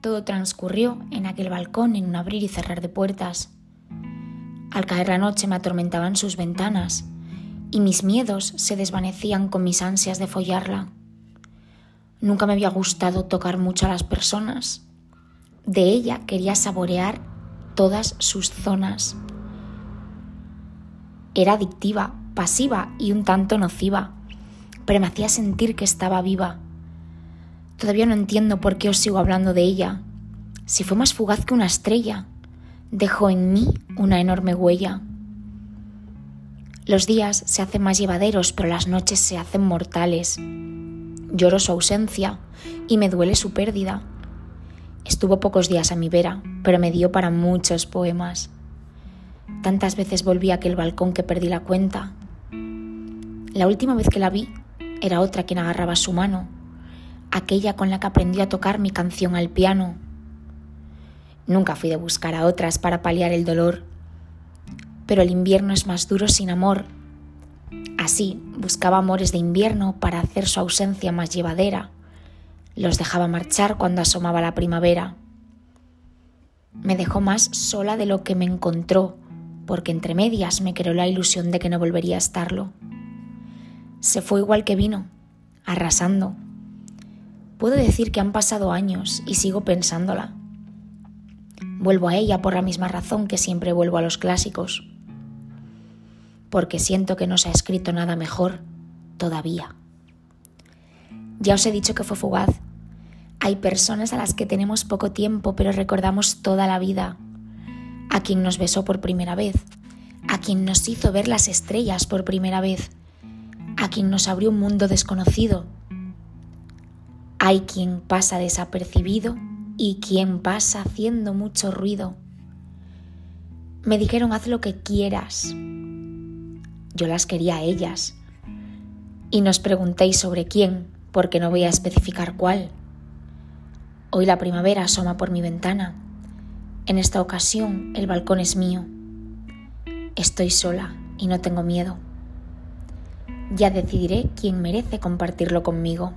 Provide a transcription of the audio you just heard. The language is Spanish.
Todo transcurrió en aquel balcón en un abrir y cerrar de puertas. Al caer la noche me atormentaban sus ventanas y mis miedos se desvanecían con mis ansias de follarla. Nunca me había gustado tocar mucho a las personas. De ella quería saborear todas sus zonas. Era adictiva, pasiva y un tanto nociva, pero me hacía sentir que estaba viva. Todavía no entiendo por qué os sigo hablando de ella. Si fue más fugaz que una estrella, dejó en mí una enorme huella. Los días se hacen más llevaderos, pero las noches se hacen mortales. Lloro su ausencia y me duele su pérdida. Estuvo pocos días a mi vera, pero me dio para muchos poemas. Tantas veces volví a aquel balcón que perdí la cuenta. La última vez que la vi era otra quien agarraba su mano, aquella con la que aprendí a tocar mi canción al piano. Nunca fui de buscar a otras para paliar el dolor, pero el invierno es más duro sin amor. Así buscaba amores de invierno para hacer su ausencia más llevadera. Los dejaba marchar cuando asomaba la primavera. Me dejó más sola de lo que me encontró, porque entre medias me creó la ilusión de que no volvería a estarlo. Se fue igual que vino, arrasando. Puedo decir que han pasado años y sigo pensándola. Vuelvo a ella por la misma razón que siempre vuelvo a los clásicos porque siento que no se ha escrito nada mejor todavía. Ya os he dicho que fue fugaz. Hay personas a las que tenemos poco tiempo pero recordamos toda la vida. A quien nos besó por primera vez, a quien nos hizo ver las estrellas por primera vez, a quien nos abrió un mundo desconocido. Hay quien pasa desapercibido y quien pasa haciendo mucho ruido. Me dijeron haz lo que quieras, yo las quería a ellas. Y nos preguntéis sobre quién, porque no voy a especificar cuál. Hoy la primavera asoma por mi ventana. En esta ocasión el balcón es mío. Estoy sola y no tengo miedo. Ya decidiré quién merece compartirlo conmigo.